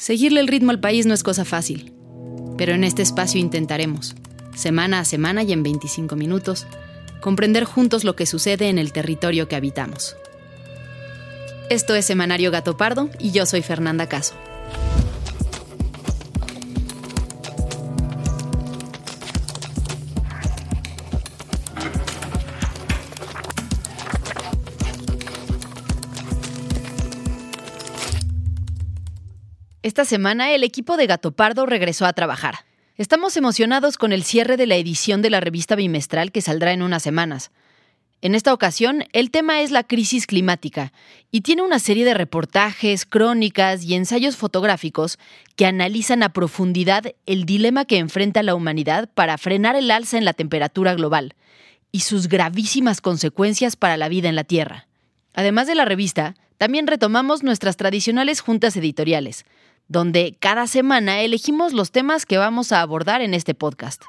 Seguirle el ritmo al país no es cosa fácil, pero en este espacio intentaremos, semana a semana y en 25 minutos, comprender juntos lo que sucede en el territorio que habitamos. Esto es Semanario Gato Pardo y yo soy Fernanda Caso. Esta semana el equipo de Gato Pardo regresó a trabajar. Estamos emocionados con el cierre de la edición de la revista bimestral que saldrá en unas semanas. En esta ocasión, el tema es la crisis climática y tiene una serie de reportajes, crónicas y ensayos fotográficos que analizan a profundidad el dilema que enfrenta la humanidad para frenar el alza en la temperatura global y sus gravísimas consecuencias para la vida en la Tierra. Además de la revista, también retomamos nuestras tradicionales juntas editoriales, donde cada semana elegimos los temas que vamos a abordar en este podcast.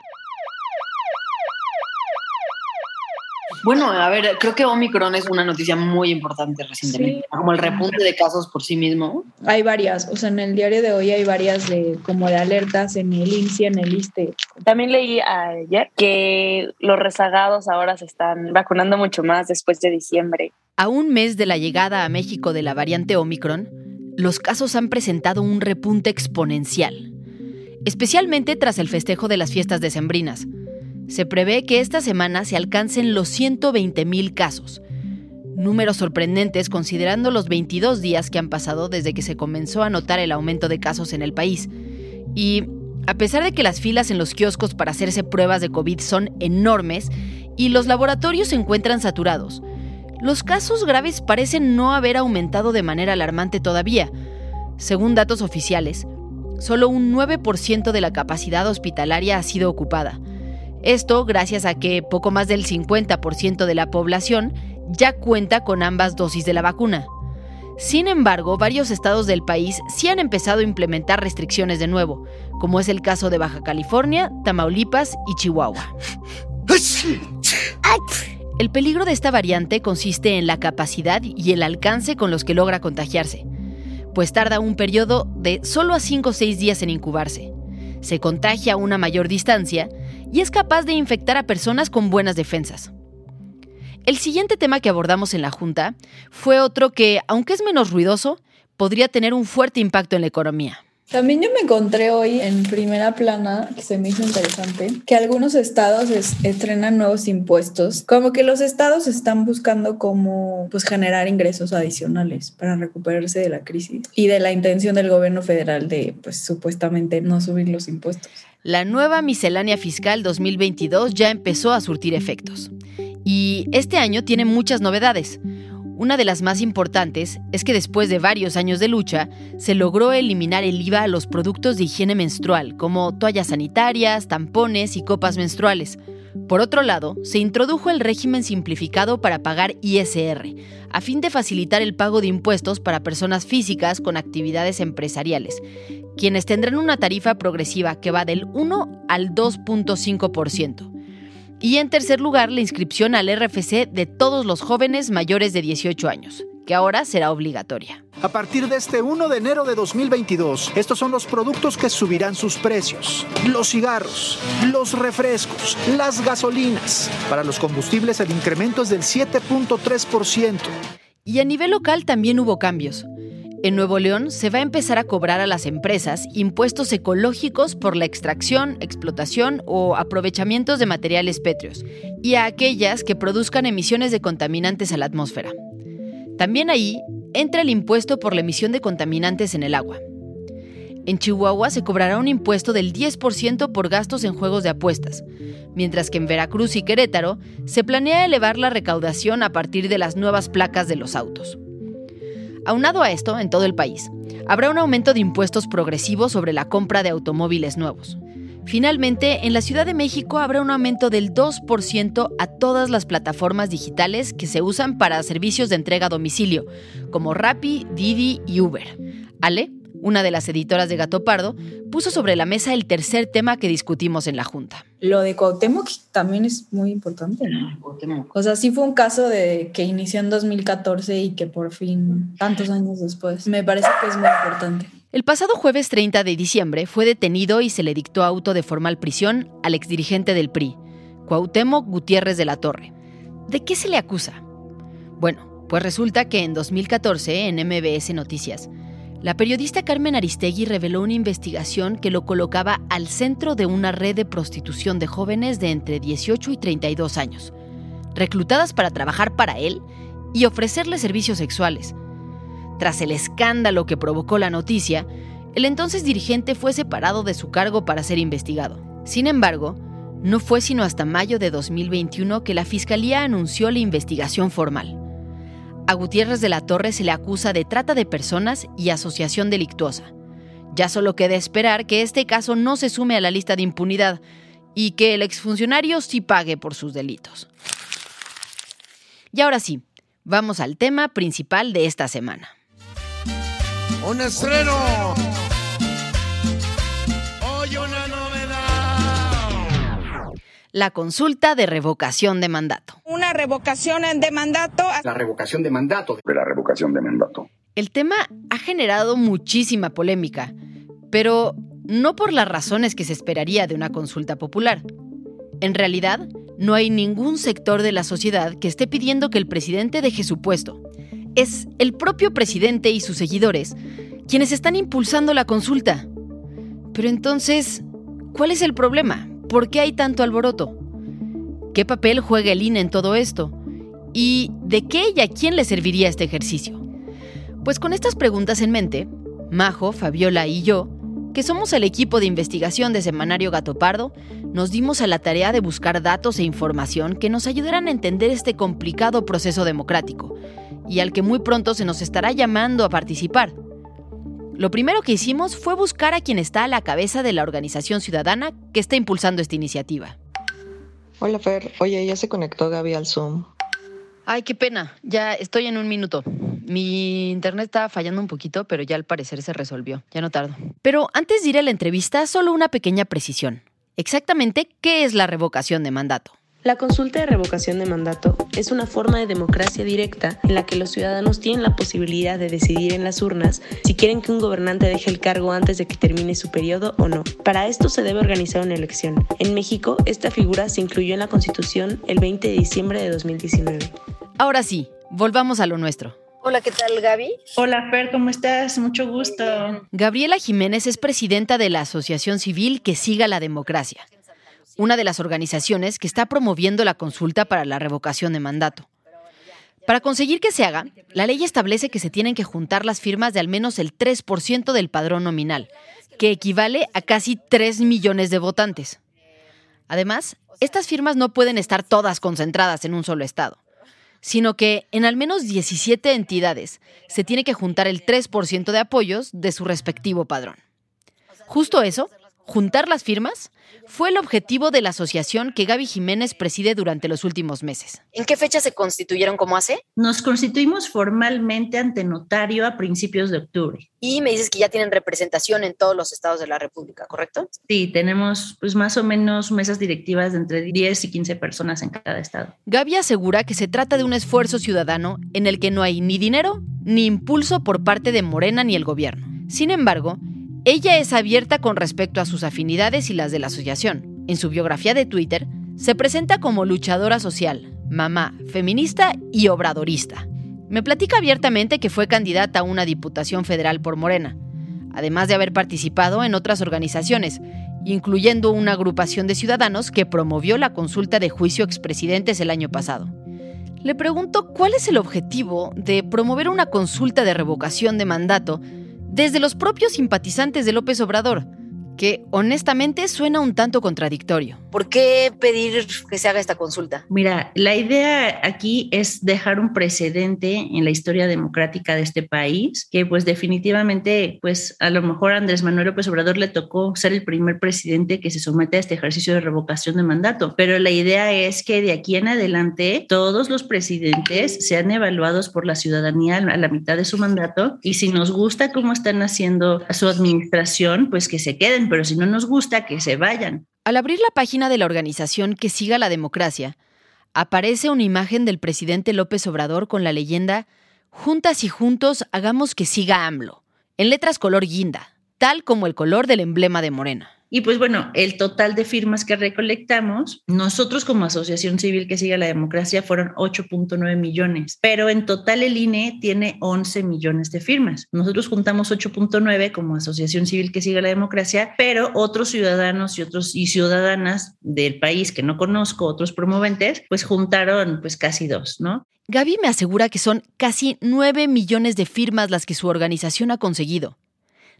Bueno, a ver, creo que Omicron es una noticia muy importante recientemente, como el repunte de casos por sí mismo. Hay varias, o sea, en el diario de hoy hay varias de como de alertas en el INSI, en el ISTE. También leí ayer que los rezagados ahora se están vacunando mucho más después de diciembre. A un mes de la llegada a México de la variante Omicron, los casos han presentado un repunte exponencial, especialmente tras el festejo de las fiestas decembrinas. Se prevé que esta semana se alcancen los 120.000 casos, números sorprendentes considerando los 22 días que han pasado desde que se comenzó a notar el aumento de casos en el país. Y a pesar de que las filas en los kioscos para hacerse pruebas de COVID son enormes y los laboratorios se encuentran saturados, los casos graves parecen no haber aumentado de manera alarmante todavía. Según datos oficiales, solo un 9% de la capacidad hospitalaria ha sido ocupada. Esto gracias a que poco más del 50% de la población ya cuenta con ambas dosis de la vacuna. Sin embargo, varios estados del país sí han empezado a implementar restricciones de nuevo, como es el caso de Baja California, Tamaulipas y Chihuahua. El peligro de esta variante consiste en la capacidad y el alcance con los que logra contagiarse, pues tarda un periodo de solo a 5 o 6 días en incubarse. Se contagia a una mayor distancia y es capaz de infectar a personas con buenas defensas. El siguiente tema que abordamos en la Junta fue otro que, aunque es menos ruidoso, podría tener un fuerte impacto en la economía. También yo me encontré hoy en primera plana, que se me hizo interesante, que algunos estados estrenan nuevos impuestos, como que los estados están buscando cómo pues, generar ingresos adicionales para recuperarse de la crisis y de la intención del gobierno federal de pues supuestamente no subir los impuestos. La nueva miscelánea fiscal 2022 ya empezó a surtir efectos. Y este año tiene muchas novedades. Una de las más importantes es que después de varios años de lucha, se logró eliminar el IVA a los productos de higiene menstrual, como toallas sanitarias, tampones y copas menstruales. Por otro lado, se introdujo el régimen simplificado para pagar ISR, a fin de facilitar el pago de impuestos para personas físicas con actividades empresariales, quienes tendrán una tarifa progresiva que va del 1 al 2.5%. Y en tercer lugar, la inscripción al RFC de todos los jóvenes mayores de 18 años, que ahora será obligatoria. A partir de este 1 de enero de 2022, estos son los productos que subirán sus precios. Los cigarros, los refrescos, las gasolinas. Para los combustibles el incremento es del 7.3%. Y a nivel local también hubo cambios. En Nuevo León se va a empezar a cobrar a las empresas impuestos ecológicos por la extracción, explotación o aprovechamientos de materiales pétreos y a aquellas que produzcan emisiones de contaminantes a la atmósfera. También ahí entra el impuesto por la emisión de contaminantes en el agua. En Chihuahua se cobrará un impuesto del 10% por gastos en juegos de apuestas, mientras que en Veracruz y Querétaro se planea elevar la recaudación a partir de las nuevas placas de los autos. Aunado a esto, en todo el país, habrá un aumento de impuestos progresivos sobre la compra de automóviles nuevos. Finalmente, en la Ciudad de México habrá un aumento del 2% a todas las plataformas digitales que se usan para servicios de entrega a domicilio, como Rappi, Didi y Uber. Ale, una de las editoras de Gato Pardo, puso sobre la mesa el tercer tema que discutimos en la Junta. Lo de Cuauhtémoc también es muy importante, ¿no? O sea, sí fue un caso de que inició en 2014 y que por fin, tantos años después, me parece que es muy importante. El pasado jueves 30 de diciembre fue detenido y se le dictó auto de formal prisión al exdirigente del PRI, Cuauhtémoc Gutiérrez de la Torre. ¿De qué se le acusa? Bueno, pues resulta que en 2014, en MBS Noticias, la periodista Carmen Aristegui reveló una investigación que lo colocaba al centro de una red de prostitución de jóvenes de entre 18 y 32 años, reclutadas para trabajar para él y ofrecerle servicios sexuales. Tras el escándalo que provocó la noticia, el entonces dirigente fue separado de su cargo para ser investigado. Sin embargo, no fue sino hasta mayo de 2021 que la Fiscalía anunció la investigación formal. A Gutiérrez de la Torre se le acusa de trata de personas y asociación delictuosa. Ya solo queda esperar que este caso no se sume a la lista de impunidad y que el exfuncionario sí pague por sus delitos. Y ahora sí, vamos al tema principal de esta semana. ¡Un la consulta de revocación de mandato. Una revocación de mandato. La revocación de mandato. De la revocación de mandato. El tema ha generado muchísima polémica, pero no por las razones que se esperaría de una consulta popular. En realidad, no hay ningún sector de la sociedad que esté pidiendo que el presidente deje su puesto. Es el propio presidente y sus seguidores quienes están impulsando la consulta. Pero entonces, ¿cuál es el problema? ¿Por qué hay tanto alboroto? ¿Qué papel juega el INE en todo esto? ¿Y de qué y a quién le serviría este ejercicio? Pues con estas preguntas en mente, Majo, Fabiola y yo, que somos el equipo de investigación de Semanario Gato Pardo, nos dimos a la tarea de buscar datos e información que nos ayudaran a entender este complicado proceso democrático y al que muy pronto se nos estará llamando a participar. Lo primero que hicimos fue buscar a quien está a la cabeza de la organización ciudadana que está impulsando esta iniciativa. Hola Fer, oye, ya se conectó Gaby al Zoom. Ay, qué pena, ya estoy en un minuto. Mi internet estaba fallando un poquito, pero ya al parecer se resolvió, ya no tardo. Pero antes de ir a la entrevista, solo una pequeña precisión. Exactamente, ¿qué es la revocación de mandato? La consulta de revocación de mandato es una forma de democracia directa en la que los ciudadanos tienen la posibilidad de decidir en las urnas si quieren que un gobernante deje el cargo antes de que termine su periodo o no. Para esto se debe organizar una elección. En México, esta figura se incluyó en la Constitución el 20 de diciembre de 2019. Ahora sí, volvamos a lo nuestro. Hola, ¿qué tal Gaby? Hola Fer, ¿cómo estás? Mucho gusto. Gabriela Jiménez es presidenta de la Asociación Civil que siga la democracia una de las organizaciones que está promoviendo la consulta para la revocación de mandato. Para conseguir que se haga, la ley establece que se tienen que juntar las firmas de al menos el 3% del padrón nominal, que equivale a casi 3 millones de votantes. Además, estas firmas no pueden estar todas concentradas en un solo estado, sino que en al menos 17 entidades se tiene que juntar el 3% de apoyos de su respectivo padrón. Justo eso juntar las firmas fue el objetivo de la asociación que Gaby Jiménez preside durante los últimos meses. ¿En qué fecha se constituyeron como hace? Nos constituimos formalmente ante notario a principios de octubre. Y me dices que ya tienen representación en todos los estados de la República, ¿correcto? Sí, tenemos pues más o menos mesas directivas de entre 10 y 15 personas en cada estado. Gaby asegura que se trata de un esfuerzo ciudadano en el que no hay ni dinero ni impulso por parte de Morena ni el gobierno. Sin embargo, ella es abierta con respecto a sus afinidades y las de la asociación. En su biografía de Twitter, se presenta como luchadora social, mamá, feminista y obradorista. Me platica abiertamente que fue candidata a una diputación federal por Morena, además de haber participado en otras organizaciones, incluyendo una agrupación de ciudadanos que promovió la consulta de juicio expresidentes el año pasado. Le pregunto cuál es el objetivo de promover una consulta de revocación de mandato desde los propios simpatizantes de López Obrador, que honestamente suena un tanto contradictorio. ¿Por qué pedir que se haga esta consulta? Mira, la idea aquí es dejar un precedente en la historia democrática de este país, que pues definitivamente, pues a lo mejor a Andrés Manuel López Obrador le tocó ser el primer presidente que se somete a este ejercicio de revocación de mandato, pero la idea es que de aquí en adelante todos los presidentes sean evaluados por la ciudadanía a la mitad de su mandato y si nos gusta cómo están haciendo su administración, pues que se queden pero si no nos gusta, que se vayan. Al abrir la página de la organización que siga la democracia, aparece una imagen del presidente López Obrador con la leyenda Juntas y juntos hagamos que siga AMLO, en letras color guinda, tal como el color del emblema de Morena. Y pues bueno, el total de firmas que recolectamos, nosotros como Asociación Civil que sigue la democracia fueron 8.9 millones, pero en total el INE tiene 11 millones de firmas. Nosotros juntamos 8.9 como Asociación Civil que sigue la democracia, pero otros ciudadanos y otros y ciudadanas del país que no conozco, otros promoventes, pues juntaron pues casi dos, ¿no? Gaby me asegura que son casi 9 millones de firmas las que su organización ha conseguido.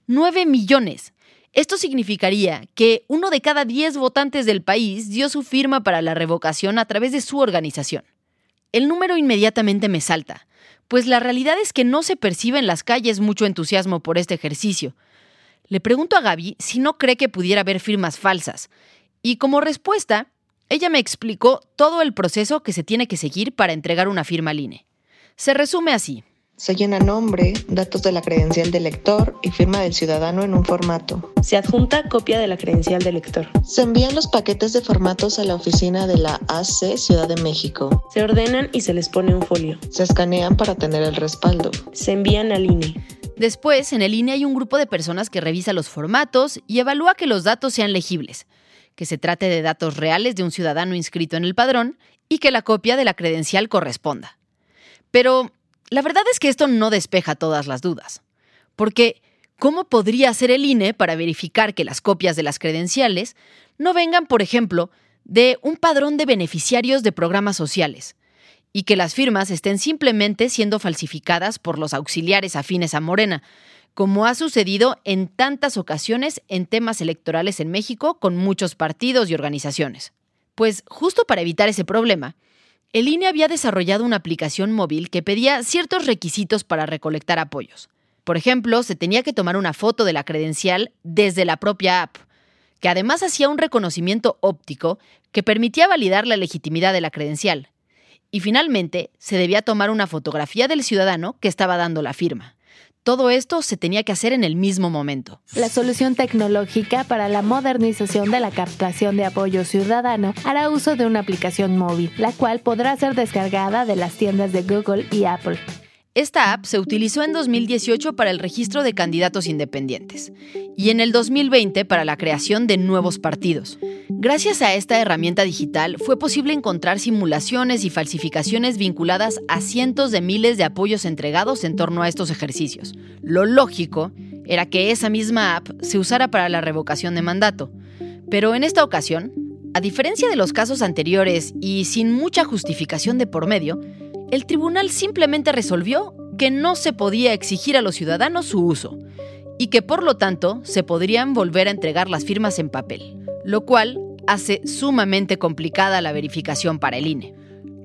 9 millones. Esto significaría que uno de cada diez votantes del país dio su firma para la revocación a través de su organización. El número inmediatamente me salta, pues la realidad es que no se percibe en las calles mucho entusiasmo por este ejercicio. Le pregunto a Gaby si no cree que pudiera haber firmas falsas, y como respuesta, ella me explicó todo el proceso que se tiene que seguir para entregar una firma al INE. Se resume así. Se llena nombre, datos de la credencial del lector y firma del ciudadano en un formato. Se adjunta copia de la credencial del lector. Se envían los paquetes de formatos a la oficina de la AC Ciudad de México. Se ordenan y se les pone un folio. Se escanean para tener el respaldo. Se envían al INE. Después, en el INE hay un grupo de personas que revisa los formatos y evalúa que los datos sean legibles, que se trate de datos reales de un ciudadano inscrito en el padrón y que la copia de la credencial corresponda. Pero la verdad es que esto no despeja todas las dudas. Porque, ¿cómo podría hacer el INE para verificar que las copias de las credenciales no vengan, por ejemplo, de un padrón de beneficiarios de programas sociales? Y que las firmas estén simplemente siendo falsificadas por los auxiliares afines a Morena, como ha sucedido en tantas ocasiones en temas electorales en México con muchos partidos y organizaciones. Pues justo para evitar ese problema, el INE había desarrollado una aplicación móvil que pedía ciertos requisitos para recolectar apoyos. Por ejemplo, se tenía que tomar una foto de la credencial desde la propia app, que además hacía un reconocimiento óptico que permitía validar la legitimidad de la credencial. Y finalmente, se debía tomar una fotografía del ciudadano que estaba dando la firma. Todo esto se tenía que hacer en el mismo momento. La solución tecnológica para la modernización de la captación de apoyo ciudadano hará uso de una aplicación móvil, la cual podrá ser descargada de las tiendas de Google y Apple. Esta app se utilizó en 2018 para el registro de candidatos independientes y en el 2020 para la creación de nuevos partidos. Gracias a esta herramienta digital fue posible encontrar simulaciones y falsificaciones vinculadas a cientos de miles de apoyos entregados en torno a estos ejercicios. Lo lógico era que esa misma app se usara para la revocación de mandato. Pero en esta ocasión, a diferencia de los casos anteriores y sin mucha justificación de por medio, el tribunal simplemente resolvió que no se podía exigir a los ciudadanos su uso y que por lo tanto se podrían volver a entregar las firmas en papel, lo cual hace sumamente complicada la verificación para el INE.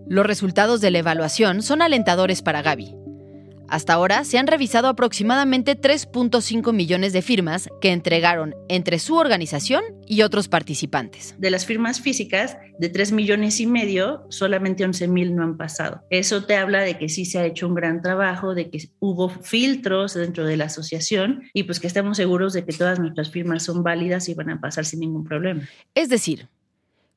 Los resultados de la evaluación son alentadores para Gaby, hasta ahora se han revisado aproximadamente 3.5 millones de firmas que entregaron entre su organización y otros participantes. De las firmas físicas, de 3 millones y medio, solamente 11 mil no han pasado. Eso te habla de que sí se ha hecho un gran trabajo, de que hubo filtros dentro de la asociación y pues que estamos seguros de que todas nuestras firmas son válidas y van a pasar sin ningún problema. Es decir,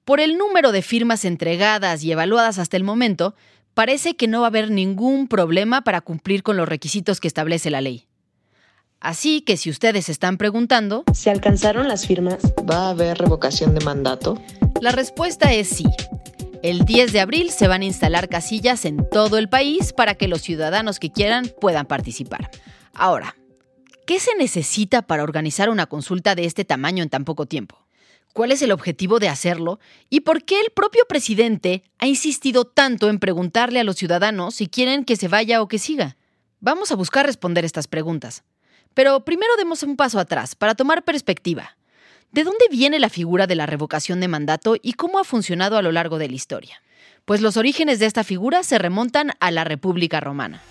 por el número de firmas entregadas y evaluadas hasta el momento, parece que no va a haber ningún problema para cumplir con los requisitos que establece la ley. Así que si ustedes están preguntando, ¿se alcanzaron las firmas? ¿Va a haber revocación de mandato? La respuesta es sí. El 10 de abril se van a instalar casillas en todo el país para que los ciudadanos que quieran puedan participar. Ahora, ¿qué se necesita para organizar una consulta de este tamaño en tan poco tiempo? Cuál es el objetivo de hacerlo y por qué el propio presidente ha insistido tanto en preguntarle a los ciudadanos si quieren que se vaya o que siga. Vamos a buscar responder estas preguntas. Pero primero demos un paso atrás para tomar perspectiva. ¿De dónde viene la figura de la revocación de mandato y cómo ha funcionado a lo largo de la historia? Pues los orígenes de esta figura se remontan a la República Romana.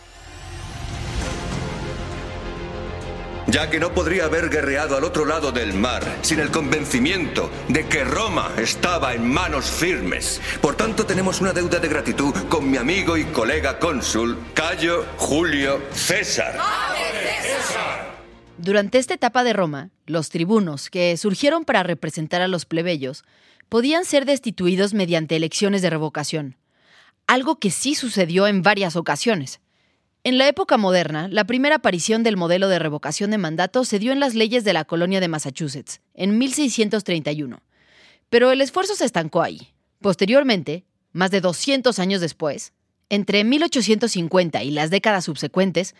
Ya que no podría haber guerreado al otro lado del mar sin el convencimiento de que Roma estaba en manos firmes. Por tanto, tenemos una deuda de gratitud con mi amigo y colega cónsul, Cayo Julio César. Durante esta etapa de Roma, los tribunos, que surgieron para representar a los plebeyos, podían ser destituidos mediante elecciones de revocación, algo que sí sucedió en varias ocasiones. En la época moderna, la primera aparición del modelo de revocación de mandato se dio en las leyes de la colonia de Massachusetts, en 1631. Pero el esfuerzo se estancó ahí. Posteriormente, más de 200 años después, entre 1850 y las décadas subsecuentes,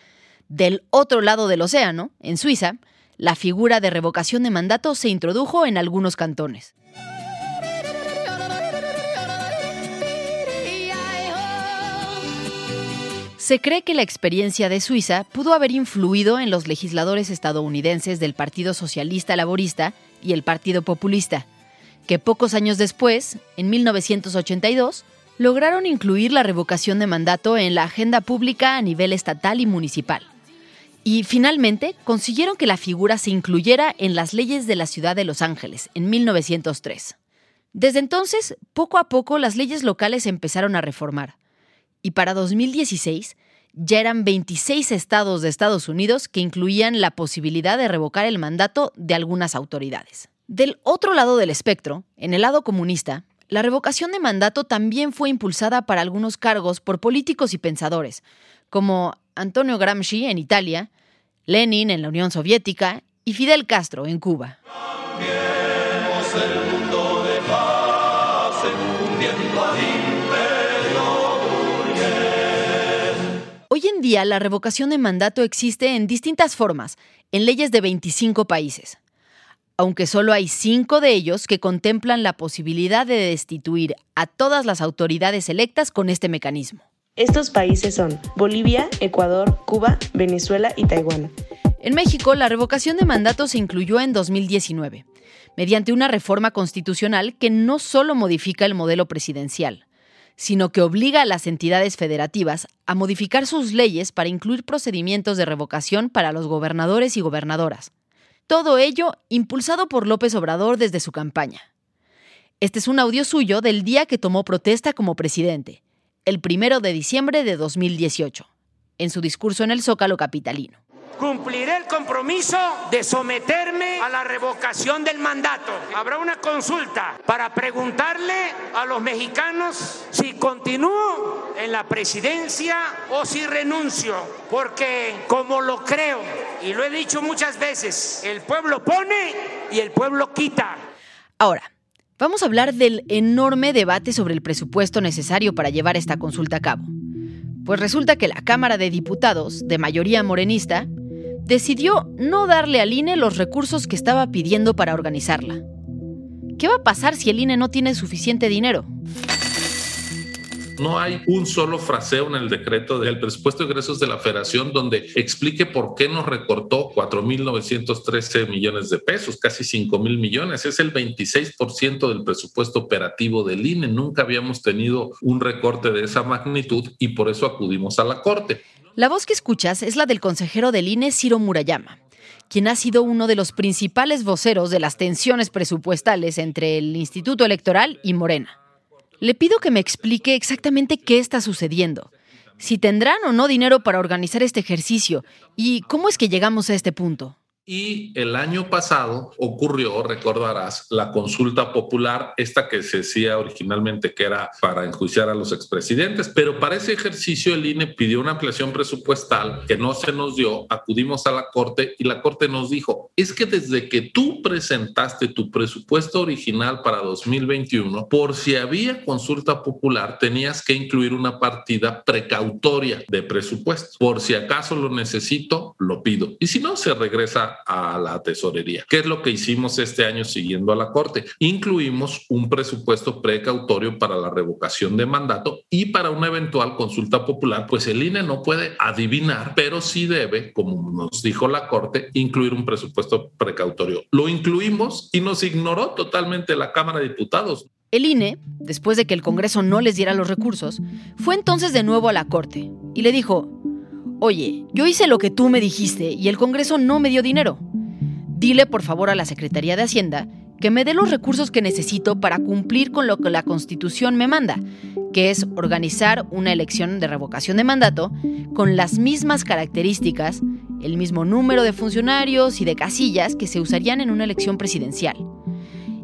del otro lado del océano, en Suiza, la figura de revocación de mandato se introdujo en algunos cantones. Se cree que la experiencia de Suiza pudo haber influido en los legisladores estadounidenses del Partido Socialista Laborista y el Partido Populista, que pocos años después, en 1982, lograron incluir la revocación de mandato en la agenda pública a nivel estatal y municipal. Y finalmente consiguieron que la figura se incluyera en las leyes de la ciudad de Los Ángeles en 1903. Desde entonces, poco a poco las leyes locales empezaron a reformar y para 2016 ya eran 26 estados de Estados Unidos que incluían la posibilidad de revocar el mandato de algunas autoridades. Del otro lado del espectro, en el lado comunista, la revocación de mandato también fue impulsada para algunos cargos por políticos y pensadores, como Antonio Gramsci en Italia, Lenin en la Unión Soviética y Fidel Castro en Cuba. Hoy en día la revocación de mandato existe en distintas formas, en leyes de 25 países, aunque solo hay cinco de ellos que contemplan la posibilidad de destituir a todas las autoridades electas con este mecanismo. Estos países son Bolivia, Ecuador, Cuba, Venezuela y Taiwán. En México, la revocación de mandato se incluyó en 2019, mediante una reforma constitucional que no solo modifica el modelo presidencial, sino que obliga a las entidades federativas a modificar sus leyes para incluir procedimientos de revocación para los gobernadores y gobernadoras. Todo ello impulsado por López Obrador desde su campaña. Este es un audio suyo del día que tomó protesta como presidente, el primero de diciembre de 2018, en su discurso en el Zócalo Capitalino. Cumpliré el compromiso de someterme a la revocación del mandato. Habrá una consulta para preguntarle a los mexicanos si continúo en la presidencia o si renuncio, porque como lo creo y lo he dicho muchas veces, el pueblo pone y el pueblo quita. Ahora, vamos a hablar del enorme debate sobre el presupuesto necesario para llevar esta consulta a cabo. Pues resulta que la Cámara de Diputados, de mayoría morenista, decidió no darle al INE los recursos que estaba pidiendo para organizarla. ¿Qué va a pasar si el INE no tiene suficiente dinero? No hay un solo fraseo en el decreto del presupuesto de ingresos de la federación donde explique por qué nos recortó 4.913 millones de pesos, casi 5.000 millones. Es el 26% del presupuesto operativo del INE. Nunca habíamos tenido un recorte de esa magnitud y por eso acudimos a la Corte. La voz que escuchas es la del consejero del INE, Ciro Murayama, quien ha sido uno de los principales voceros de las tensiones presupuestales entre el Instituto Electoral y Morena. Le pido que me explique exactamente qué está sucediendo, si tendrán o no dinero para organizar este ejercicio y cómo es que llegamos a este punto. Y el año pasado ocurrió, recordarás, la consulta popular, esta que se decía originalmente que era para enjuiciar a los expresidentes, pero para ese ejercicio el INE pidió una ampliación presupuestal que no se nos dio, acudimos a la Corte y la Corte nos dijo, es que desde que tú presentaste tu presupuesto original para 2021, por si había consulta popular, tenías que incluir una partida precautoria de presupuesto. Por si acaso lo necesito, lo pido. Y si no, se regresa a la tesorería. ¿Qué es lo que hicimos este año siguiendo a la Corte? Incluimos un presupuesto precautorio para la revocación de mandato y para una eventual consulta popular, pues el INE no puede adivinar, pero sí debe, como nos dijo la Corte, incluir un presupuesto precautorio. Lo incluimos y nos ignoró totalmente la Cámara de Diputados. El INE, después de que el Congreso no les diera los recursos, fue entonces de nuevo a la Corte y le dijo, oye, yo hice lo que tú me dijiste y el Congreso no me dio dinero. Dile por favor a la Secretaría de Hacienda que me dé los recursos que necesito para cumplir con lo que la Constitución me manda, que es organizar una elección de revocación de mandato con las mismas características, el mismo número de funcionarios y de casillas que se usarían en una elección presidencial.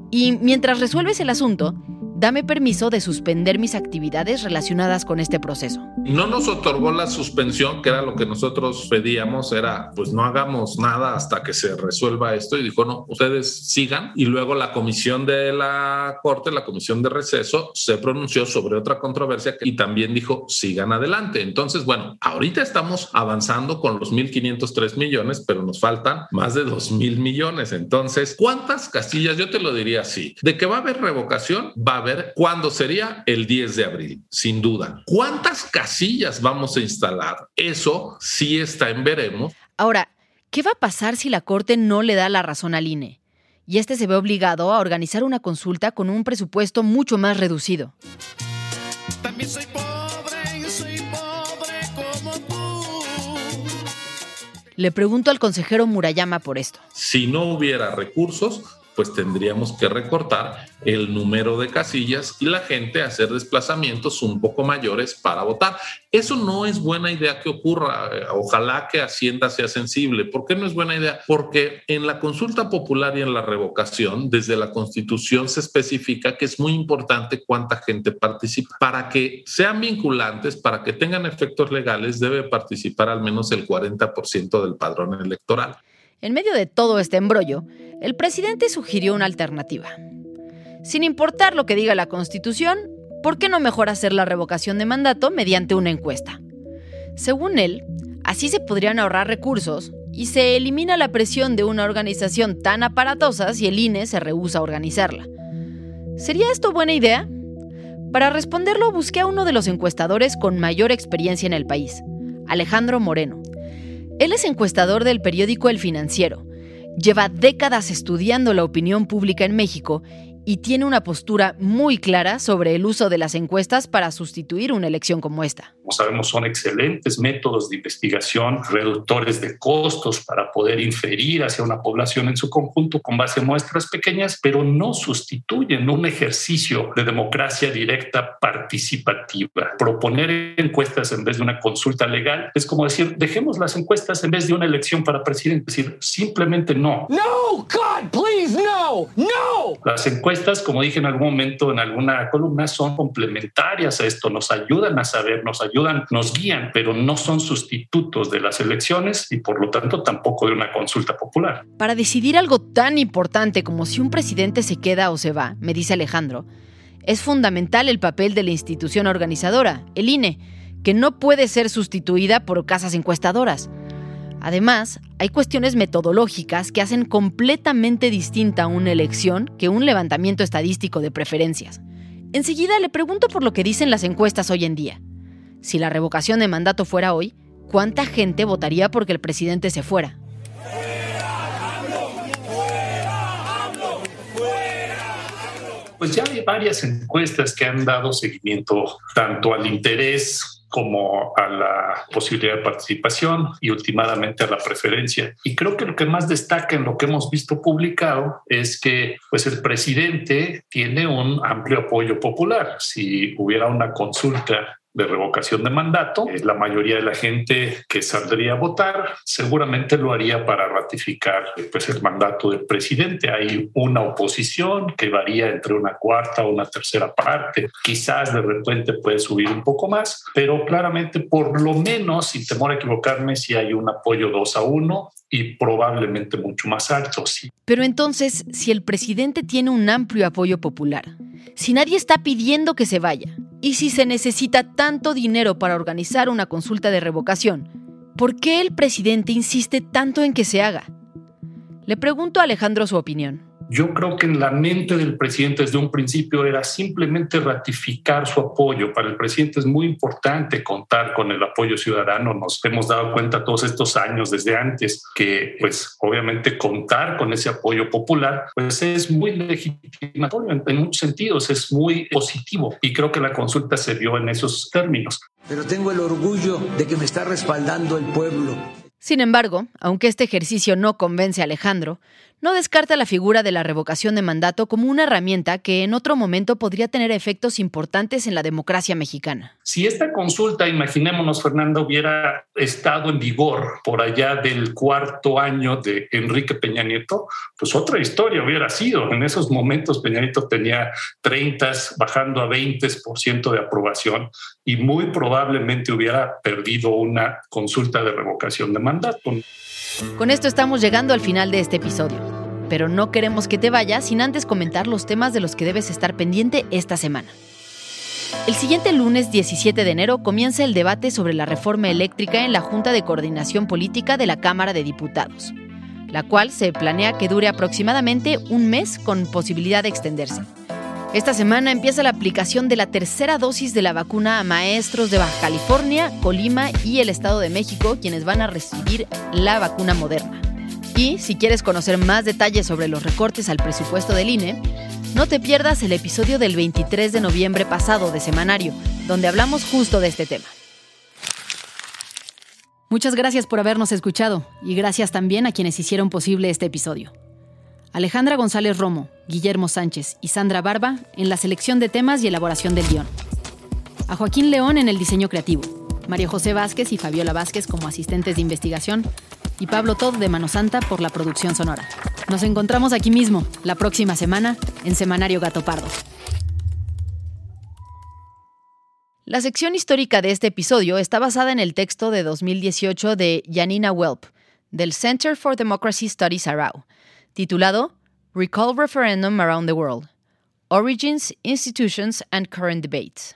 Y mientras resuelves el asunto, dame permiso de suspender mis actividades relacionadas con este proceso. No nos otorgó la suspensión, que era lo que nosotros pedíamos, era pues no hagamos nada hasta que se resuelva esto y dijo, no, ustedes sigan. Y luego la comisión de la Corte, la comisión de receso, se pronunció sobre otra controversia y también dijo, sigan adelante. Entonces, bueno, ahorita estamos avanzando con los 1.503 millones, pero nos faltan más de 2.000 millones. Entonces, ¿cuántas castillas? Yo te lo diría así, de que va a haber revocación, va a ver cuándo sería el 10 de abril, sin duda. ¿Cuántas casillas vamos a instalar? Eso sí está en veremos. Ahora, ¿qué va a pasar si la Corte no le da la razón al INE? Y este se ve obligado a organizar una consulta con un presupuesto mucho más reducido. También soy pobre, soy pobre como tú. Le pregunto al consejero Murayama por esto. Si no hubiera recursos, pues tendríamos que recortar el número de casillas y la gente hacer desplazamientos un poco mayores para votar. Eso no es buena idea que ocurra. Ojalá que Hacienda sea sensible. ¿Por qué no es buena idea? Porque en la consulta popular y en la revocación, desde la Constitución se especifica que es muy importante cuánta gente participa. Para que sean vinculantes, para que tengan efectos legales, debe participar al menos el 40% del padrón electoral. En medio de todo este embrollo, el presidente sugirió una alternativa. Sin importar lo que diga la Constitución, ¿por qué no mejor hacer la revocación de mandato mediante una encuesta? Según él, así se podrían ahorrar recursos y se elimina la presión de una organización tan aparatosa si el INE se rehúsa a organizarla. ¿Sería esto buena idea? Para responderlo busqué a uno de los encuestadores con mayor experiencia en el país, Alejandro Moreno. Él es encuestador del periódico El Financiero. Lleva décadas estudiando la opinión pública en México y tiene una postura muy clara sobre el uso de las encuestas para sustituir una elección como esta. Como sabemos, son excelentes métodos de investigación, reductores de costos para poder inferir hacia una población en su conjunto con base en muestras pequeñas, pero no sustituyen un ejercicio de democracia directa participativa. Proponer encuestas en vez de una consulta legal es como decir, dejemos las encuestas en vez de una elección para presidente. Es decir, simplemente no. No, God, please, no, no. Las encuestas, como dije en algún momento en alguna columna, son complementarias a esto, nos ayudan a saber, nos ayudan, nos guían, pero no son sustitutos de las elecciones y por lo tanto tampoco de una consulta popular. Para decidir algo tan importante como si un presidente se queda o se va, me dice Alejandro, es fundamental el papel de la institución organizadora, el INE, que no puede ser sustituida por casas encuestadoras. Además, hay cuestiones metodológicas que hacen completamente distinta una elección que un levantamiento estadístico de preferencias. Enseguida le pregunto por lo que dicen las encuestas hoy en día. Si la revocación de mandato fuera hoy, ¿cuánta gente votaría porque el presidente se fuera? Pues ya hay varias encuestas que han dado seguimiento tanto al interés como a la posibilidad de participación y últimamente a la preferencia. Y creo que lo que más destaca en lo que hemos visto publicado es que pues el presidente tiene un amplio apoyo popular. Si hubiera una consulta de revocación de mandato. La mayoría de la gente que saldría a votar seguramente lo haría para ratificar pues, el mandato del presidente. Hay una oposición que varía entre una cuarta o una tercera parte. Quizás de repente puede subir un poco más, pero claramente por lo menos, sin temor a equivocarme, si hay un apoyo 2 a 1 y probablemente mucho más alto. Sí. Pero entonces, si el presidente tiene un amplio apoyo popular, si nadie está pidiendo que se vaya, y si se necesita tanto dinero para organizar una consulta de revocación, ¿por qué el presidente insiste tanto en que se haga? Le pregunto a Alejandro su opinión. Yo creo que en la mente del presidente desde un principio era simplemente ratificar su apoyo. Para el presidente es muy importante contar con el apoyo ciudadano. Nos hemos dado cuenta todos estos años desde antes que, pues, obviamente contar con ese apoyo popular, pues es muy legitimatorio en, en muchos sentidos, es muy positivo y creo que la consulta se dio en esos términos. Pero tengo el orgullo de que me está respaldando el pueblo. Sin embargo, aunque este ejercicio no convence a Alejandro, no descarta la figura de la revocación de mandato como una herramienta que en otro momento podría tener efectos importantes en la democracia mexicana. Si esta consulta, imaginémonos, Fernando, hubiera estado en vigor por allá del cuarto año de Enrique Peña Nieto, pues otra historia hubiera sido. En esos momentos Peña Nieto tenía 30, bajando a 20% de aprobación y muy probablemente hubiera perdido una consulta de revocación de mandato. Con esto estamos llegando al final de este episodio, pero no queremos que te vayas sin antes comentar los temas de los que debes estar pendiente esta semana. El siguiente lunes 17 de enero comienza el debate sobre la reforma eléctrica en la Junta de Coordinación Política de la Cámara de Diputados, la cual se planea que dure aproximadamente un mes con posibilidad de extenderse. Esta semana empieza la aplicación de la tercera dosis de la vacuna a maestros de Baja California, Colima y el Estado de México, quienes van a recibir la vacuna moderna. Y si quieres conocer más detalles sobre los recortes al presupuesto del INE, no te pierdas el episodio del 23 de noviembre pasado de Semanario, donde hablamos justo de este tema. Muchas gracias por habernos escuchado y gracias también a quienes hicieron posible este episodio. Alejandra González Romo, Guillermo Sánchez y Sandra Barba en la selección de temas y elaboración del guion. A Joaquín León en el diseño creativo, María José Vázquez y Fabiola Vázquez como asistentes de investigación y Pablo Todd de Mano Santa por la producción sonora. Nos encontramos aquí mismo, la próxima semana, en Semanario Gato Pardo. La sección histórica de este episodio está basada en el texto de 2018 de Janina Welp, del Center for Democracy Studies Arau, titulado Recall Referendum Around the World Origins, Institutions, and Current Debates.